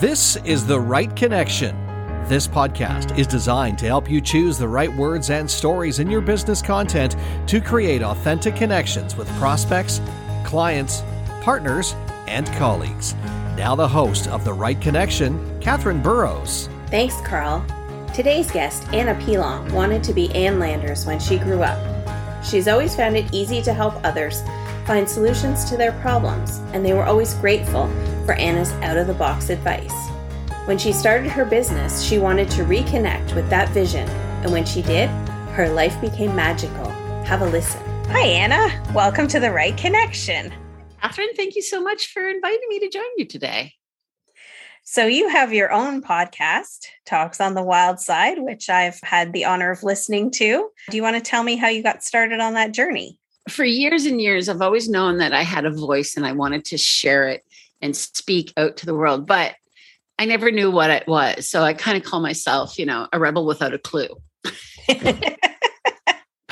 This is The Right Connection. This podcast is designed to help you choose the right words and stories in your business content to create authentic connections with prospects, clients, partners, and colleagues. Now, the host of The Right Connection, Katherine Burrows. Thanks, Carl. Today's guest, Anna Pilon, wanted to be Ann Landers when she grew up. She's always found it easy to help others find solutions to their problems, and they were always grateful for Anna's out of the box advice. When she started her business, she wanted to reconnect with that vision, and when she did, her life became magical. Have a listen. Hi, Anna. Welcome to The Right Connection. Katherine, thank you so much for inviting me to join you today. So, you have your own podcast, Talks on the Wild Side, which I've had the honor of listening to. Do you want to tell me how you got started on that journey? For years and years, I've always known that I had a voice and I wanted to share it and speak out to the world, but I never knew what it was. So, I kind of call myself, you know, a rebel without a clue.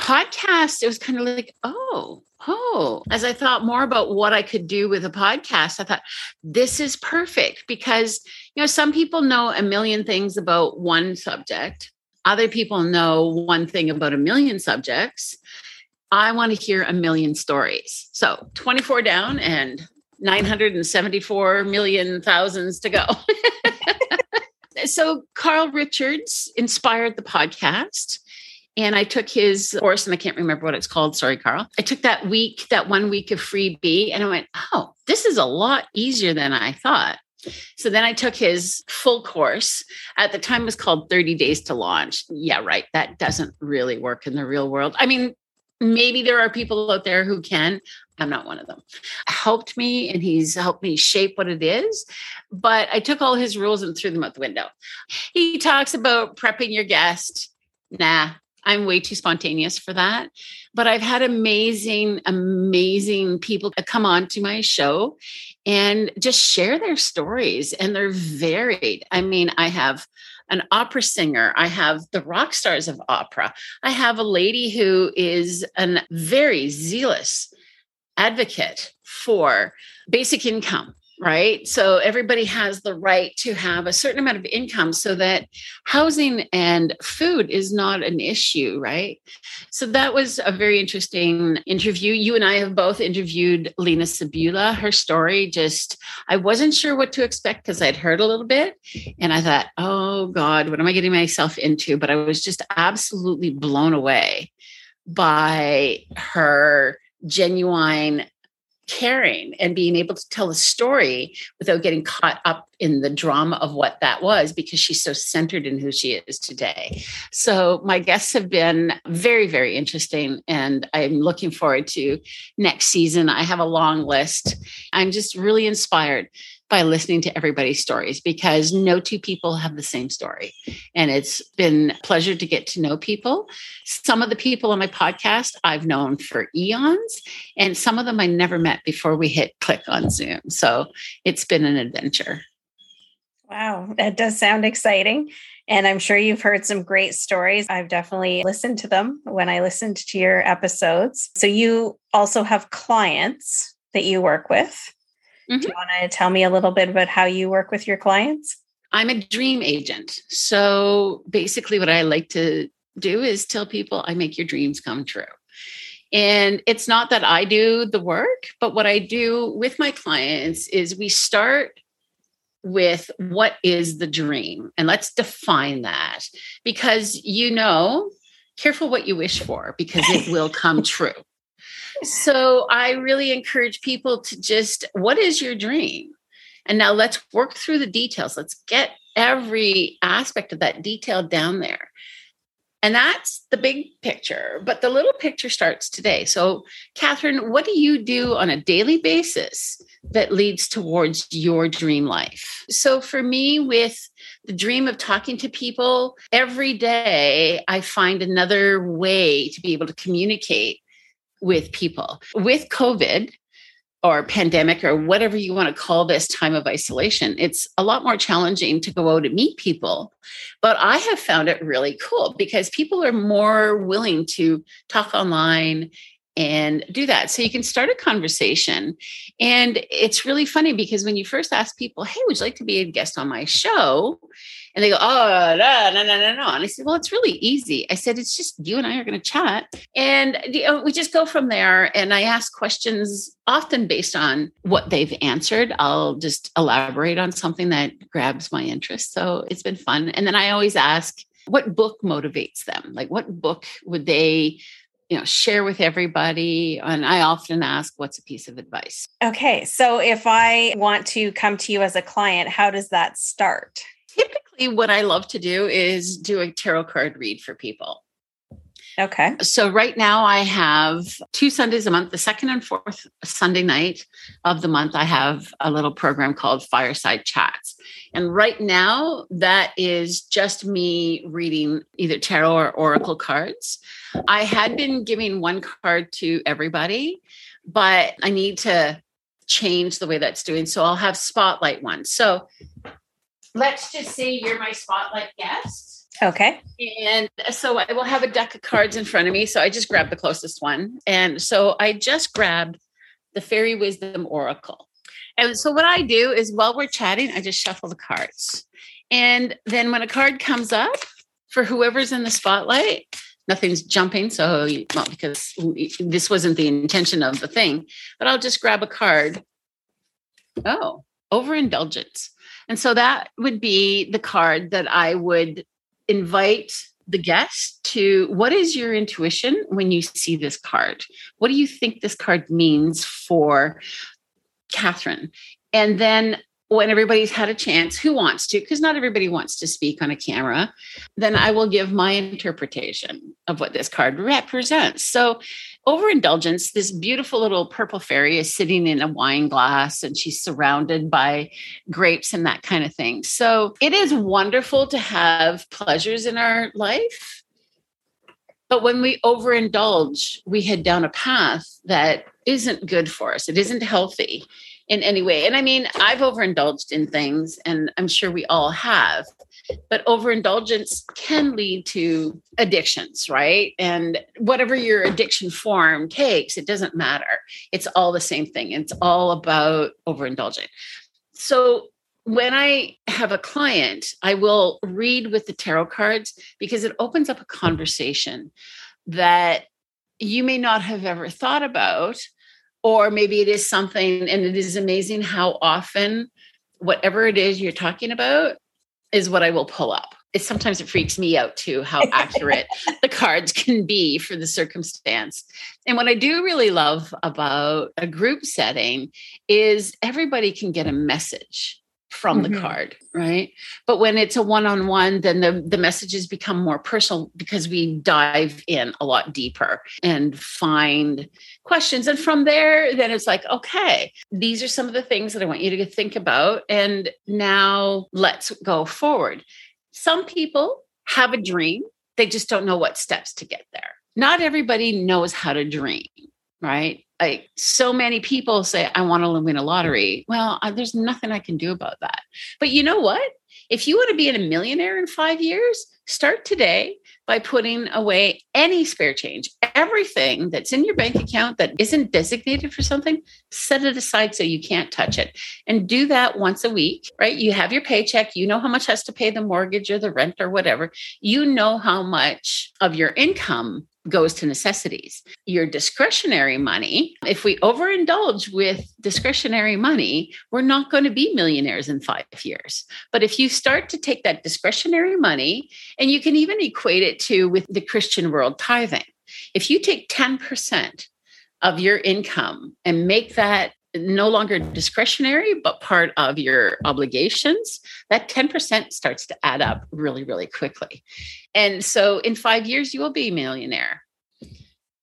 podcast, it was kind of like, oh, oh, as I thought more about what I could do with a podcast, I thought this is perfect because, you know, some people know a million things about one subject, other people know one thing about a million subjects. I want to hear a million stories. So 24 down and 974 million thousands to go. so Carl Richards inspired the podcast and I took his course, and I can't remember what it's called. Sorry, Carl. I took that week, that one week of free B, and I went, oh, this is a lot easier than I thought. So then I took his full course. At the time, it was called 30 Days to Launch. Yeah, right. That doesn't really work in the real world. I mean, maybe there are people out there who can. I'm not one of them. Helped me and he's helped me shape what it is. But I took all his rules and threw them out the window. He talks about prepping your guest. Nah, I'm way too spontaneous for that. But I've had amazing, amazing people come on to my show and just share their stories, and they're varied. I mean, I have an opera singer. I have the rock stars of opera. I have a lady who is a very zealous advocate for basic income right? So everybody has the right to have a certain amount of income so that housing and food is not an issue, right? So that was a very interesting interview. You and I have both interviewed Lena Sabula. Her story just, I wasn't sure what to expect because I'd heard a little bit. And I thought, oh God, what am I getting myself into? But I was just absolutely blown away by her genuine caring and being able to tell a story without getting caught up in the drama of what that was because she's so centered in who she is today. So my guests have been very, very interesting. And I'm looking forward to next season. I have a long list. I'm just really inspired by listening to everybody's stories because no two people have the same story. And it's been pleasure to get to know people. Some of the people on my podcast I've known for eons, and some of them I never met before we hit click on Zoom. So it's been an adventure. Wow, that does sound exciting. And I'm sure you've heard some great stories. I've definitely listened to them when I listened to your episodes. So you also have clients that you work with. Mm-hmm. Do you want to tell me a little bit about how you work with your clients? I'm a dream agent. So basically, what I like to do is tell people I make your dreams come true. And it's not that I do the work, but what I do with my clients is we start with what is the dream and let's define that because you know careful what you wish for because it will come true so I really encourage people to just, what is your dream? And now let's work through the details. Let's get every aspect of that detail down there. And that's the big picture, but the little picture starts today. So, Katherine, what do you do on a daily basis that leads towards your dream life? So, for me, with the dream of talking to people every day, I find another way to be able to communicate with people. With COVID or pandemic or whatever you want to call this time of isolation, it's a lot more challenging to go out and meet people. But I have found it really cool because people are more willing to talk online and do that. So you can start a conversation. And it's really funny because when you first ask people, hey, would you like to be a guest on my show? And they go, oh, no, no, no, no. And I said, well, it's really easy. I said, it's just you and I are going to chat. And you know, we just go from there. And I ask questions often based on what they've answered. I'll just elaborate on something that grabs my interest. So it's been fun. And then I always ask, what book motivates them? Like, what book would they you know share with everybody and i often ask what's a piece of advice okay so if i want to come to you as a client how does that start typically what i love to do is do a tarot card read for people Okay. So right now I have two Sundays a month. The second and fourth Sunday night of the month, I have a little program called Fireside Chats. And right now, that is just me reading either tarot or oracle cards. I had been giving one card to everybody, but I need to change the way that's doing. So I'll have spotlight ones. So let's just say you're my spotlight guest. Okay. And so I will have a deck of cards in front of me. So I just grabbed the closest one. And so I just grabbed the Fairy Wisdom Oracle. And so what I do is while we're chatting, I just shuffle the cards. And then when a card comes up for whoever's in the spotlight, nothing's jumping. So, well, because this wasn't the intention of the thing, but I'll just grab a card. Oh, overindulgence. And so that would be the card that I would invite the guest to what is your intuition when you see this card? What do you think this card means for Katherine? And then when everybody's had a chance, who wants to, because not everybody wants to speak on a camera, then I will give my interpretation of what this card represents. So overindulgence, this beautiful little purple fairy is sitting in a wine glass and she's surrounded by grapes and that kind of thing. So it is wonderful to have pleasures in our life. But when we overindulge, we head down a path that isn't good for us. It isn't healthy in any way. And I mean, I've overindulged in things, and I'm sure we all have but overindulgence can lead to addictions, right? And whatever your addiction form takes, it doesn't matter. It's all the same thing. It's all about overindulging. So when I have a client, I will read with the tarot cards because it opens up a conversation that you may not have ever thought about. Or maybe it is something, and it is amazing how often whatever it is you're talking about is what I will pull up. It sometimes it freaks me out too how accurate the cards can be for the circumstance. And what I do really love about a group setting is everybody can get a message from mm-hmm. the card, right? But when it's a one-on-one, then the, the messages become more personal because we dive in a lot deeper and find questions. And from there, then it's like, okay, these are some of the things that I want you to think about. And now let's go forward. Some people have a dream, they just don't know what steps to get there. Not everybody knows how to dream, right? like so many people say i want to win a lottery. Well there's nothing i can do about that. But you know what? If you want to be a millionaire in five years start today by putting away any spare change. Everything that's in your bank account that isn't designated for something set it aside so you can't touch it. And do that once a week right? You have your paycheck you know how much has to pay the mortgage or the rent or whatever. You know how much of your income goes to necessities. Your discretionary money, if we overindulge with discretionary money, we're not going to be millionaires in five years. But if you start to take that discretionary money, and you can even equate it to with the Christian world tithing, if you take 10% of your income and make that no longer discretionary, but part of your obligations, that 10% starts to add up really, really quickly. And so in five years, you will be a millionaire.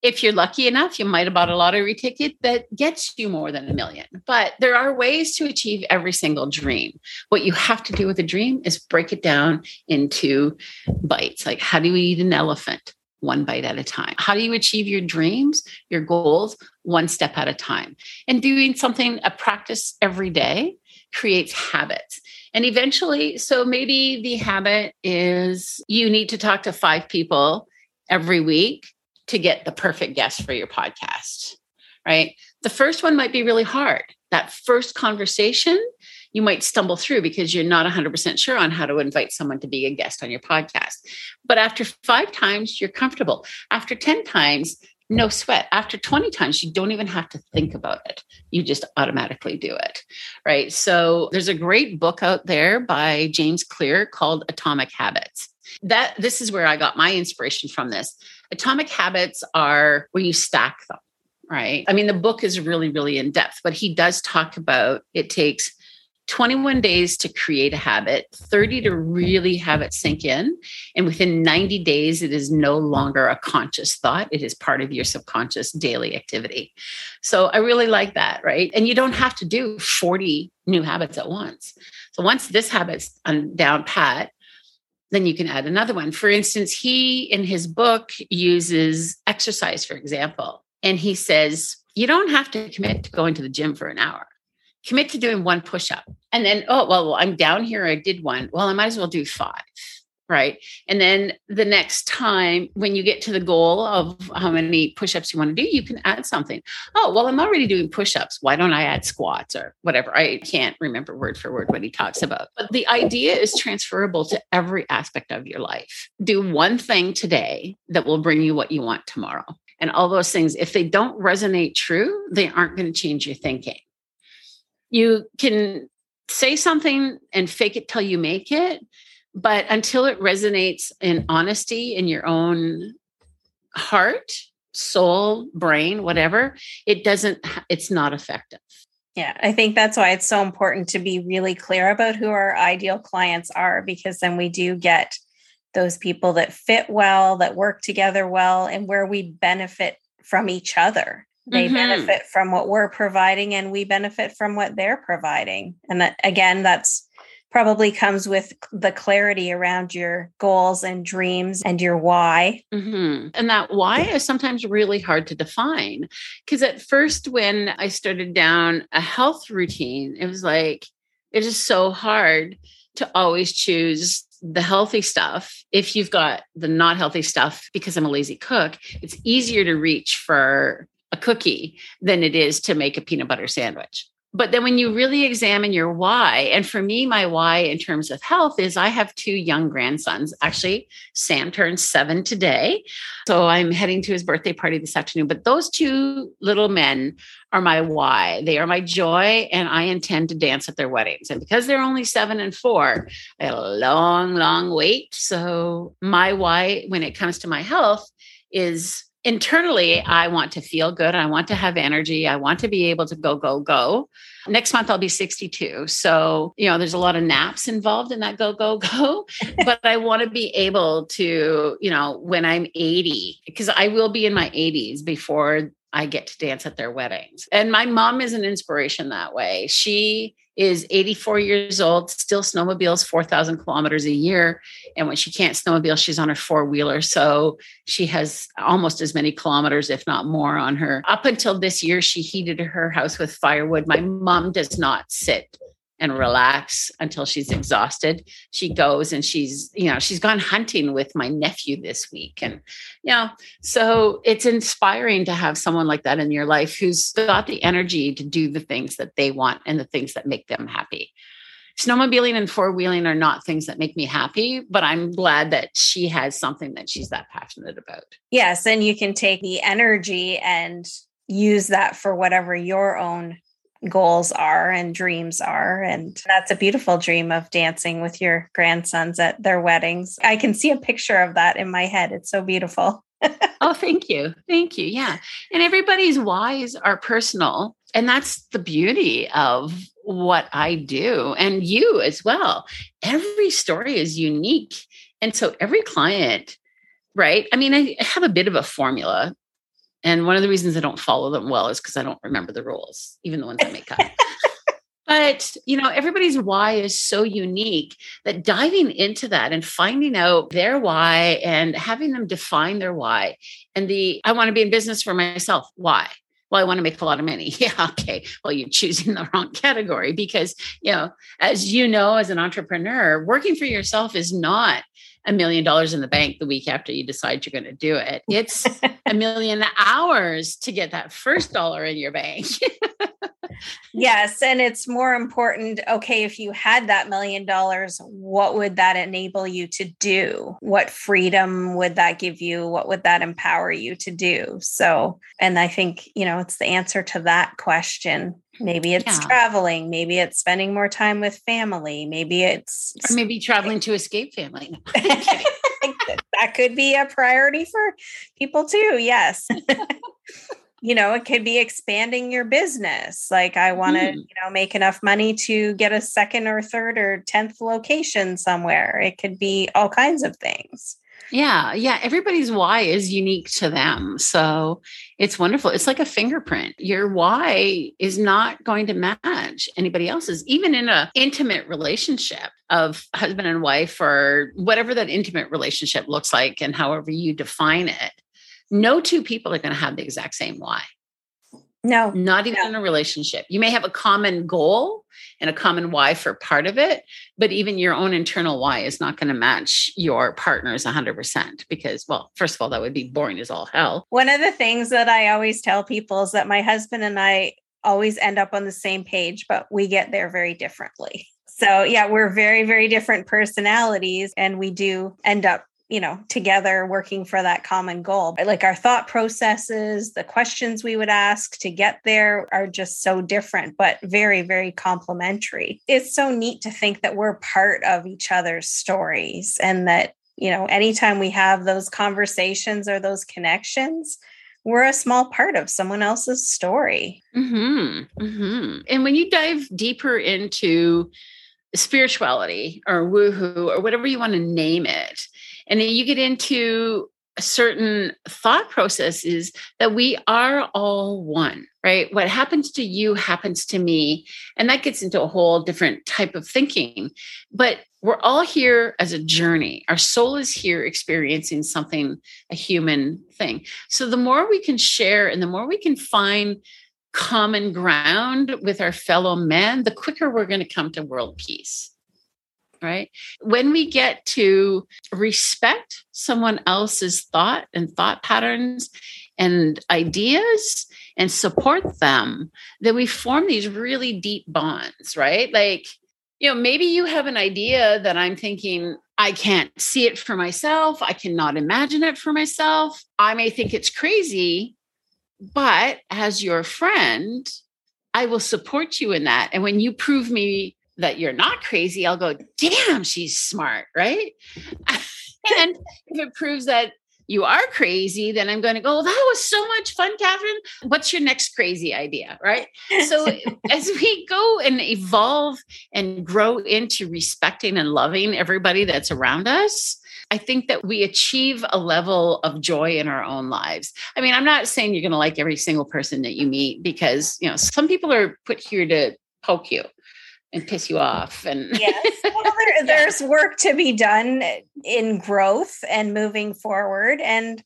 If you're lucky enough, you might have bought a lottery ticket that gets you more than a million. But there are ways to achieve every single dream. What you have to do with a dream is break it down into bites. Like, how do you eat an elephant? One bite at a time. How do you achieve your dreams, your goals, one step at a time? And doing something, a practice every day creates habits. And eventually, so maybe the habit is you need to talk to five people every week to get the perfect guest for your podcast, right? The first one might be really hard. That first conversation, you might stumble through because you're not 100% sure on how to invite someone to be a guest on your podcast. But after five times, you're comfortable. After 10 times, no sweat. After 20 times, you don't even have to think about it. You just automatically do it. Right. So there's a great book out there by James Clear called Atomic Habits. That this is where I got my inspiration from this. Atomic habits are where you stack them, right? I mean, the book is really, really in depth, but he does talk about it takes 21 days to create a habit, 30 to really have it sink in. And within 90 days, it is no longer a conscious thought. It is part of your subconscious daily activity. So I really like that, right? And you don't have to do 40 new habits at once. So once this habit's down pat, then you can add another one. For instance, he in his book uses exercise, for example, and he says, you don't have to commit to going to the gym for an hour commit to doing one push up. And then, oh, well, I'm down here. I did one. Well, I might as well do five. Right. And then the next time when you get to the goal of how many push ups you want to do, you can add something. Oh, well, I'm already doing push ups. Why don't I add squats or whatever? I can't remember word for word what he talks about. But the idea is transferable to every aspect of your life. Do one thing today that will bring you what you want tomorrow. And all those things, if they don't resonate true, they aren't going to change your thinking you can say something and fake it till you make it but until it resonates in honesty in your own heart soul brain whatever it doesn't it's not effective. Yeah i think that's why it's so important to be really clear about who our ideal clients are because then we do get those people that fit well that work together well and where we benefit from each other they mm-hmm. benefit from what we're providing and we benefit from what they're providing and that again that's probably comes with the clarity around your goals and dreams and your why mm-hmm. and that why is sometimes really hard to define because at first when i started down a health routine it was like it is so hard to always choose the healthy stuff if you've got the not healthy stuff because i'm a lazy cook it's easier to reach for a cookie than it is to make a peanut butter sandwich. But then when you really examine your why, and for me, my why in terms of health is I have two young grandsons. Actually, Sam turns seven today. So I'm heading to his birthday party this afternoon. But those two little men are my why. They are my joy, and I intend to dance at their weddings. And because they're only seven and four, I had a long, long wait. So my why when it comes to my health is internally, I want to feel good. I want to have energy. I want to be able to go, go, go. Next month, I'll be 62. So, you know, there's a lot of naps involved in that go, go, go. but I want to be able to, you know, when I'm 80, because I will be in my 80s before I get to dance at their weddings. And my mom is an inspiration that way. She is 84 years old, still snowmobiles 4,000 kilometers a year. And when she can't snowmobile, she's on her four wheeler. So she has almost as many kilometers, if not more, on her. Up until this year, she heated her house with firewood. My mom does not sit and relax until she's exhausted. She goes and she's, you know, she's gone hunting with my nephew this week. And, you know, so it's inspiring to have someone like that in your life who's got the energy to do the things that they want and the things that make them happy. Snowmobiling and four wheeling are not things that make me happy, but I'm glad that she has something that she's that passionate about. Yes. And you can take the energy and use that for whatever your own goals are and dreams are. And that's a beautiful dream of dancing with your grandsons at their weddings. I can see a picture of that in my head. It's so beautiful. oh, thank you. Thank you. Yeah. And everybody's whys are personal. And that's the beauty of what I do and you as well. Every story is unique. And so every client, right? I mean, I have a bit of a formula and one of the reasons I don't follow them well is because I don't remember the rules, even the ones I make up. but you know everybody's why is so unique that diving into that and finding out their why and having them define their why and the i want to be in business for myself. Why? Well i want to make a lot of money. Yeah okay. Well you're choosing the wrong category because you know as you know as an entrepreneur working for yourself is not a million dollars in the bank the week after you decide you're going to do it. It's a million hours to get that first dollar in your bank. yes. And it's more important. Okay, if you had that million dollars, what would that enable you to do? What freedom would that give you? What would that empower you to do? So, and I think, you know, it's the answer to that question Maybe it's yeah. traveling. Maybe it's spending more time with family. Maybe it's or maybe traveling to escape family. that could be a priority for people too. Yes. you know, it could be expanding your business. Like I want to, mm. you know, make enough money to get a second or third or 10th location somewhere. It could be all kinds of things. Yeah, yeah. Everybody's why is unique to them. So it's wonderful. It's like a fingerprint. Your why is not going to match anybody else's, even in an intimate relationship of husband and wife or whatever that intimate relationship looks like and however you define it. No two people are going to have the exact same why. No, not even no. in a relationship. You may have a common goal and a common why for part of it, but even your own internal why is not going to match your partner's 100% because, well, first of all, that would be boring as all hell. One of the things that I always tell people is that my husband and I always end up on the same page, but we get there very differently. So, yeah, we're very, very different personalities, and we do end up you know together working for that common goal. Like our thought processes the questions we would ask to get there are just so different but very very complementary. It's so neat to think that we're part of each other's stories and that you know anytime we have those conversations or those connections we're a small part of someone else's story. Mm-hmm, mm-hmm. and when you dive deeper into spirituality or woohoo or whatever you want to name it and then you get into certain thought processes that we are all one, right? What happens to you happens to me. And that gets into a whole different type of thinking. But we're all here as a journey. Our soul is here experiencing something, a human thing. So the more we can share and the more we can find common ground with our fellow men, the quicker we're going to come to world peace right? When we get to respect someone else's thought and thought patterns and ideas and support them, then we form these really deep bonds, right? Like, you know, maybe you have an idea that I'm thinking, I can't see it for myself. I cannot imagine it for myself. I may think it's crazy, but as your friend, I will support you in that. And when you prove me that you're not crazy, I'll go, damn, she's smart, right? and if it proves that you are crazy, then I'm going to go, that was so much fun, Katherine. What's your next crazy idea? Right. So as we go and evolve and grow into respecting and loving everybody that's around us, I think that we achieve a level of joy in our own lives. I mean, I'm not saying you're going to like every single person that you meet because, you know, some people are put here to poke you and piss you off and yes. Well, there, there's work to be done in growth and moving forward and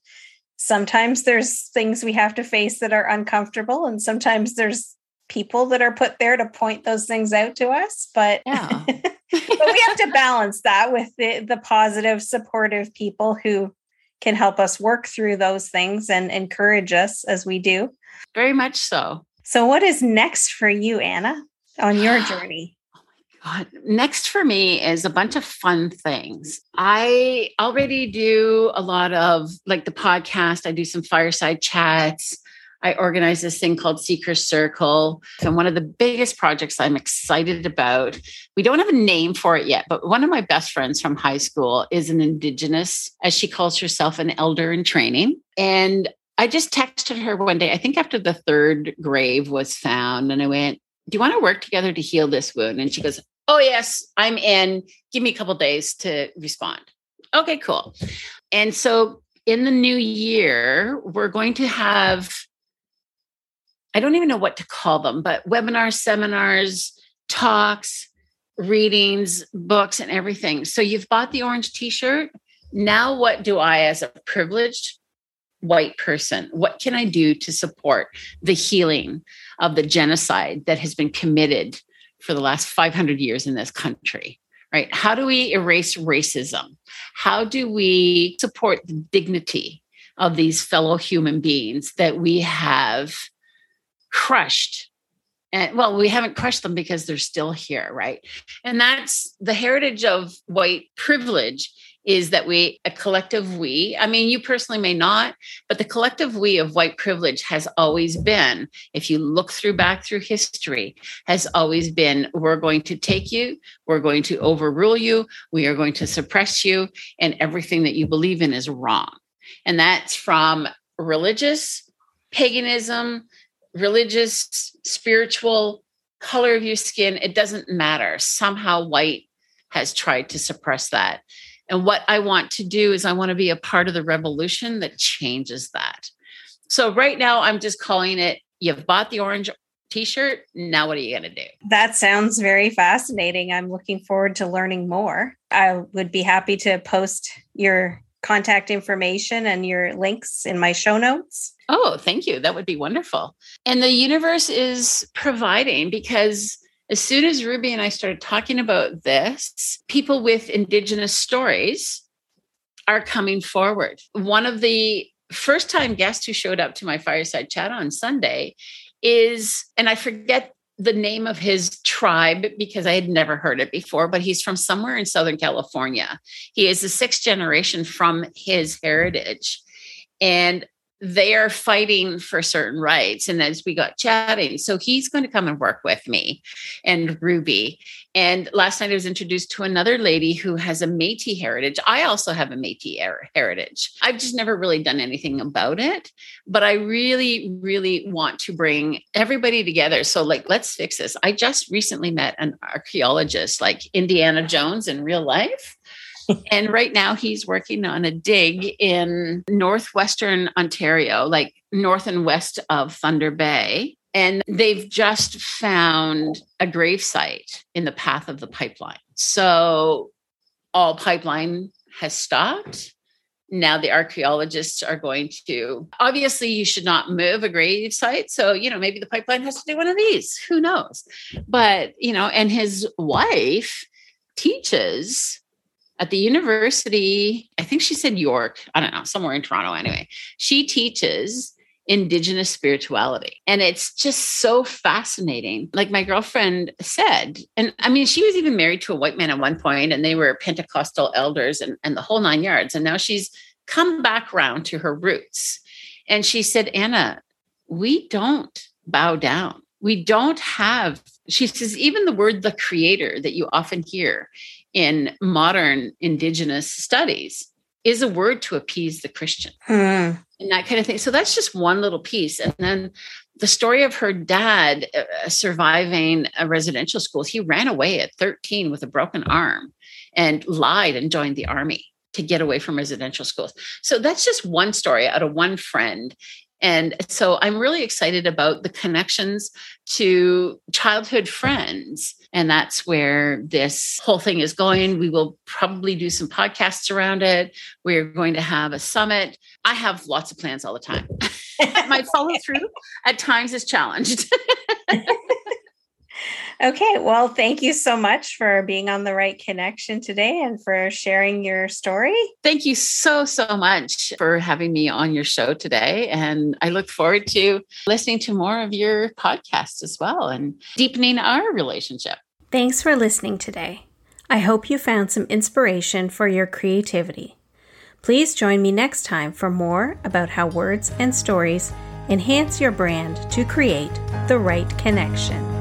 sometimes there's things we have to face that are uncomfortable and sometimes there's people that are put there to point those things out to us but yeah. but we have to balance that with the, the positive supportive people who can help us work through those things and encourage us as we do. Very much so. So what is next for you anna on your journey? Oh God. Next for me is a bunch of fun things. I already do a lot of like the podcast, I do some fireside chats. I organize this thing called Seeker Circle. And one of the biggest projects I'm excited about, we don't have a name for it yet, but one of my best friends from high school is an Indigenous, as she calls herself, an elder in training. And I just texted her one day, I think after the third grave was found, and I went, do you want to work together to heal this wound? And she goes, Oh, yes, I'm in. Give me a couple days to respond. Okay, cool. And so in the new year, we're going to have, I don't even know what to call them, but webinars, seminars, talks, readings, books, and everything. So you've bought the orange t shirt. Now, what do I, as a privileged white person, what can I do to support the healing of the genocide that has been committed for the last 500 years in this country right? How do we erase racism? How do we support the dignity of these fellow human beings that we have crushed? And well, we haven't crushed them because they're still here, right? And that's the heritage of white privilege is that we, a collective we, I mean, you personally may not, but the collective we of white privilege has always been, if you look through back through history, has always been we're going to take you, we're going to overrule you, we are going to suppress you, and everything that you believe in is wrong. And that's from religious, paganism, religious, spiritual, color of your skin, it doesn't matter. Somehow white has tried to suppress that. And what I want to do is I want to be a part of the revolution that changes that. So right now I'm just calling it you've bought the orange t-shirt, now what are you going to do? That sounds very fascinating. I'm looking forward to learning more. I would be happy to post your contact information and your links in my show notes. Oh, thank you. That would be wonderful. And the universe is providing because as soon as Ruby and I started talking about this, people with Indigenous stories are coming forward. One of the first time guests who showed up to my fireside chat on Sunday is, and I forget the name of his tribe because I had never heard it before, but he's from somewhere in Southern California. He is the sixth generation from his heritage. And they are fighting for certain rights. And as we got chatting, so he's going to come and work with me and Ruby. And last night I was introduced to another lady who has a Metis heritage. I also have a Metis heritage. I've just never really done anything about it, but I really, really want to bring everybody together. So, like, let's fix this. I just recently met an archaeologist, like Indiana Jones in real life and right now he's working on a dig in northwestern Ontario, like north and west of Thunder Bay. And they've just found a grave site in the path of the pipeline. So all pipeline has stopped. Now the archaeologists are going to obviously you should not move a grave site. So, you know, maybe the pipeline has to do one of these. Who knows? But, you know, and his wife teaches at the university, I think she said York, I don't know, somewhere in Toronto anyway. She teaches indigenous spirituality and it's just so fascinating. Like my girlfriend said and i mean she was even married to a white man at one point and they were pentecostal elders and, and the whole nine yards and now she's come back round to her roots. And she said anna we don't bow down. We don't have she says even the word the creator that you often hear in modern indigenous studies is a word to appease the Christian hmm. and that kind of thing. So that's just one little piece. And then the story of her dad uh, surviving a residential school, he ran away at 13 with a broken arm and lied and joined the army to get away from residential schools. So that's just one story out of one friend. And so I'm really excited about the connections to childhood friends. And that's where this whole thing is going. We will probably do some podcasts around it. We're going to have a summit. I have lots of plans all the time. My follow through at times is challenged. Okay. Well, thank you so much for being on the right connection today and for sharing your story. Thank you so, so much for having me on your show today. And I look forward to listening to more of your podcast as well and deepening our relationship. Thanks for listening today. I hope you found some inspiration for your creativity. Please join me next time for more about how words and stories enhance your brand to create the right connection.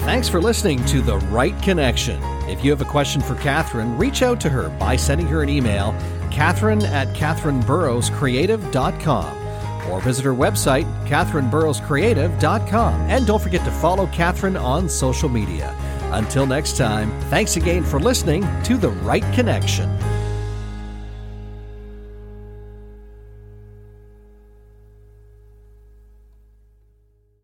Thanks for listening to The Right Connection. If you have a question for Katherine, reach out to her by sending her an email, katherine at katherineburrowscreative.com, or visit her website, katherineburrowscreative.com. And don't forget to follow Katherine on social media. Until next time, thanks again for listening to The Right Connection.